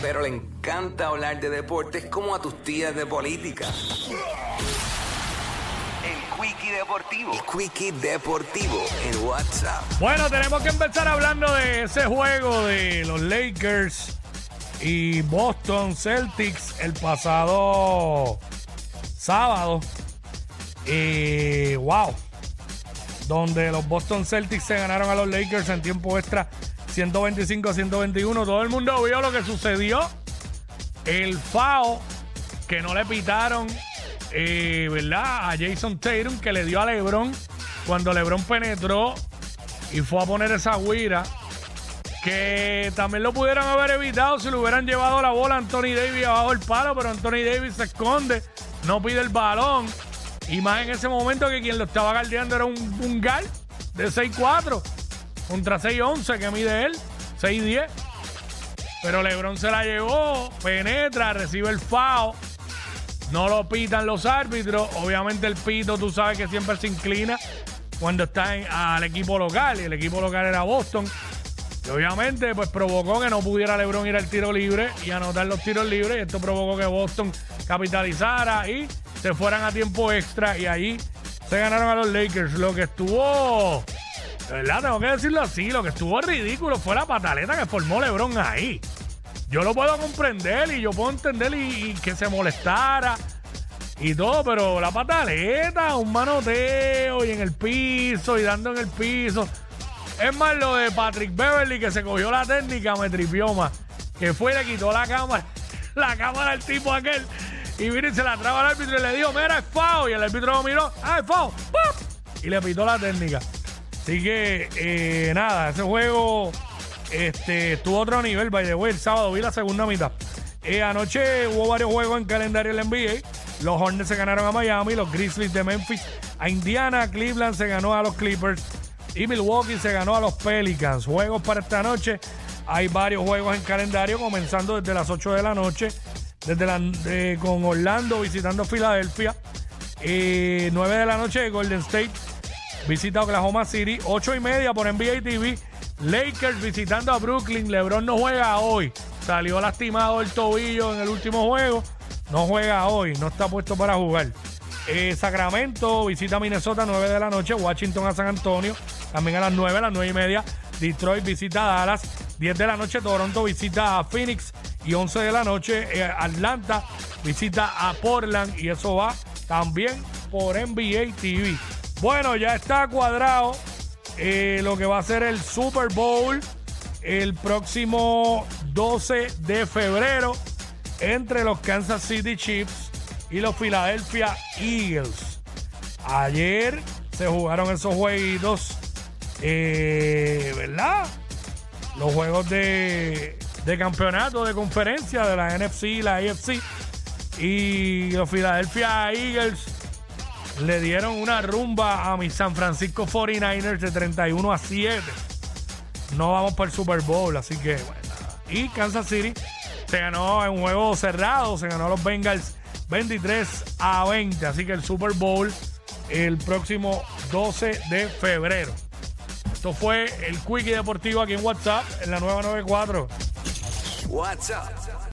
pero le encanta hablar de deportes como a tus tías de política. El Quickie Deportivo. El Quickie Deportivo en WhatsApp. Bueno, tenemos que empezar hablando de ese juego de los Lakers y Boston Celtics el pasado sábado. Y wow, donde los Boston Celtics se ganaron a los Lakers en tiempo extra 125 a 121. Todo el mundo vio lo que sucedió. El FAO que no le pitaron, eh, ¿verdad? A Jason Tatum que le dio a LeBron cuando LeBron penetró y fue a poner esa guira. Que también lo pudieran haber evitado si le hubieran llevado la bola a Anthony Davis abajo el palo, pero Anthony Davis se esconde, no pide el balón. Y más en ese momento que quien lo estaba guardiando era un, un gal de 6'4 contra 6'11 que mide él, 6'10. Pero LeBron se la llevó, penetra, recibe el FAO. No lo pitan los árbitros. Obviamente el pito, tú sabes que siempre se inclina cuando está al equipo local. Y el equipo local era Boston. Y obviamente, pues provocó que no pudiera LeBron ir al tiro libre y anotar los tiros libres. Y esto provocó que Boston capitalizara y se fueran a tiempo extra. Y ahí se ganaron a los Lakers. Lo que estuvo, de verdad, tengo que decirlo así, lo que estuvo ridículo fue la pataleta que formó LeBron ahí. Yo lo puedo comprender y yo puedo entender y, que se molestara y todo, pero la pataleta, un manoteo y en el piso y dando en el piso. Es más, lo de Patrick Beverly que se cogió la técnica me tripió más. Que fue y le quitó la cámara, la cámara al tipo aquel. Y y se la traba al árbitro y le dijo, mira, es foul. Y el árbitro lo miró, ah, es foul. ¡Pum! Y le pitó la técnica. Así que, eh, nada, ese juego este, tuvo otro nivel, by the way, el sábado vi la segunda mitad. Eh, anoche hubo varios juegos en calendario del NBA. Los Hornets se ganaron a Miami, los Grizzlies de Memphis a Indiana, Cleveland se ganó a los Clippers y Milwaukee se ganó a los Pelicans. Juegos para esta noche. Hay varios juegos en calendario, comenzando desde las 8 de la noche, desde la, de- con Orlando visitando Filadelfia. Eh, 9 de la noche Golden State visita Oklahoma City, 8 y media por NBA TV. Lakers visitando a Brooklyn. LeBron no juega hoy. Salió lastimado el tobillo en el último juego. No juega hoy. No está puesto para jugar. Eh, Sacramento visita a Minnesota 9 de la noche. Washington a San Antonio. También a las 9, a las 9 y media. Detroit visita a Dallas. 10 de la noche Toronto visita a Phoenix. Y 11 de la noche eh, Atlanta visita a Portland. Y eso va también por NBA TV. Bueno, ya está cuadrado eh, lo que va a ser el Super Bowl el próximo 12 de febrero entre los Kansas City Chiefs y los Philadelphia Eagles. Ayer se jugaron esos jueguitos, eh, ¿verdad? Los juegos de, de campeonato, de conferencia de la NFC y la AFC. Y los Philadelphia Eagles le dieron una rumba a mis San Francisco 49ers de 31 a 7. No vamos para el Super Bowl, así que. Y Kansas City se ganó en un juego cerrado, se ganó a los Bengals 23 a 20. Así que el Super Bowl el próximo 12 de febrero. Esto fue el Quickie Deportivo aquí en WhatsApp, en la nueva 94. WhatsApp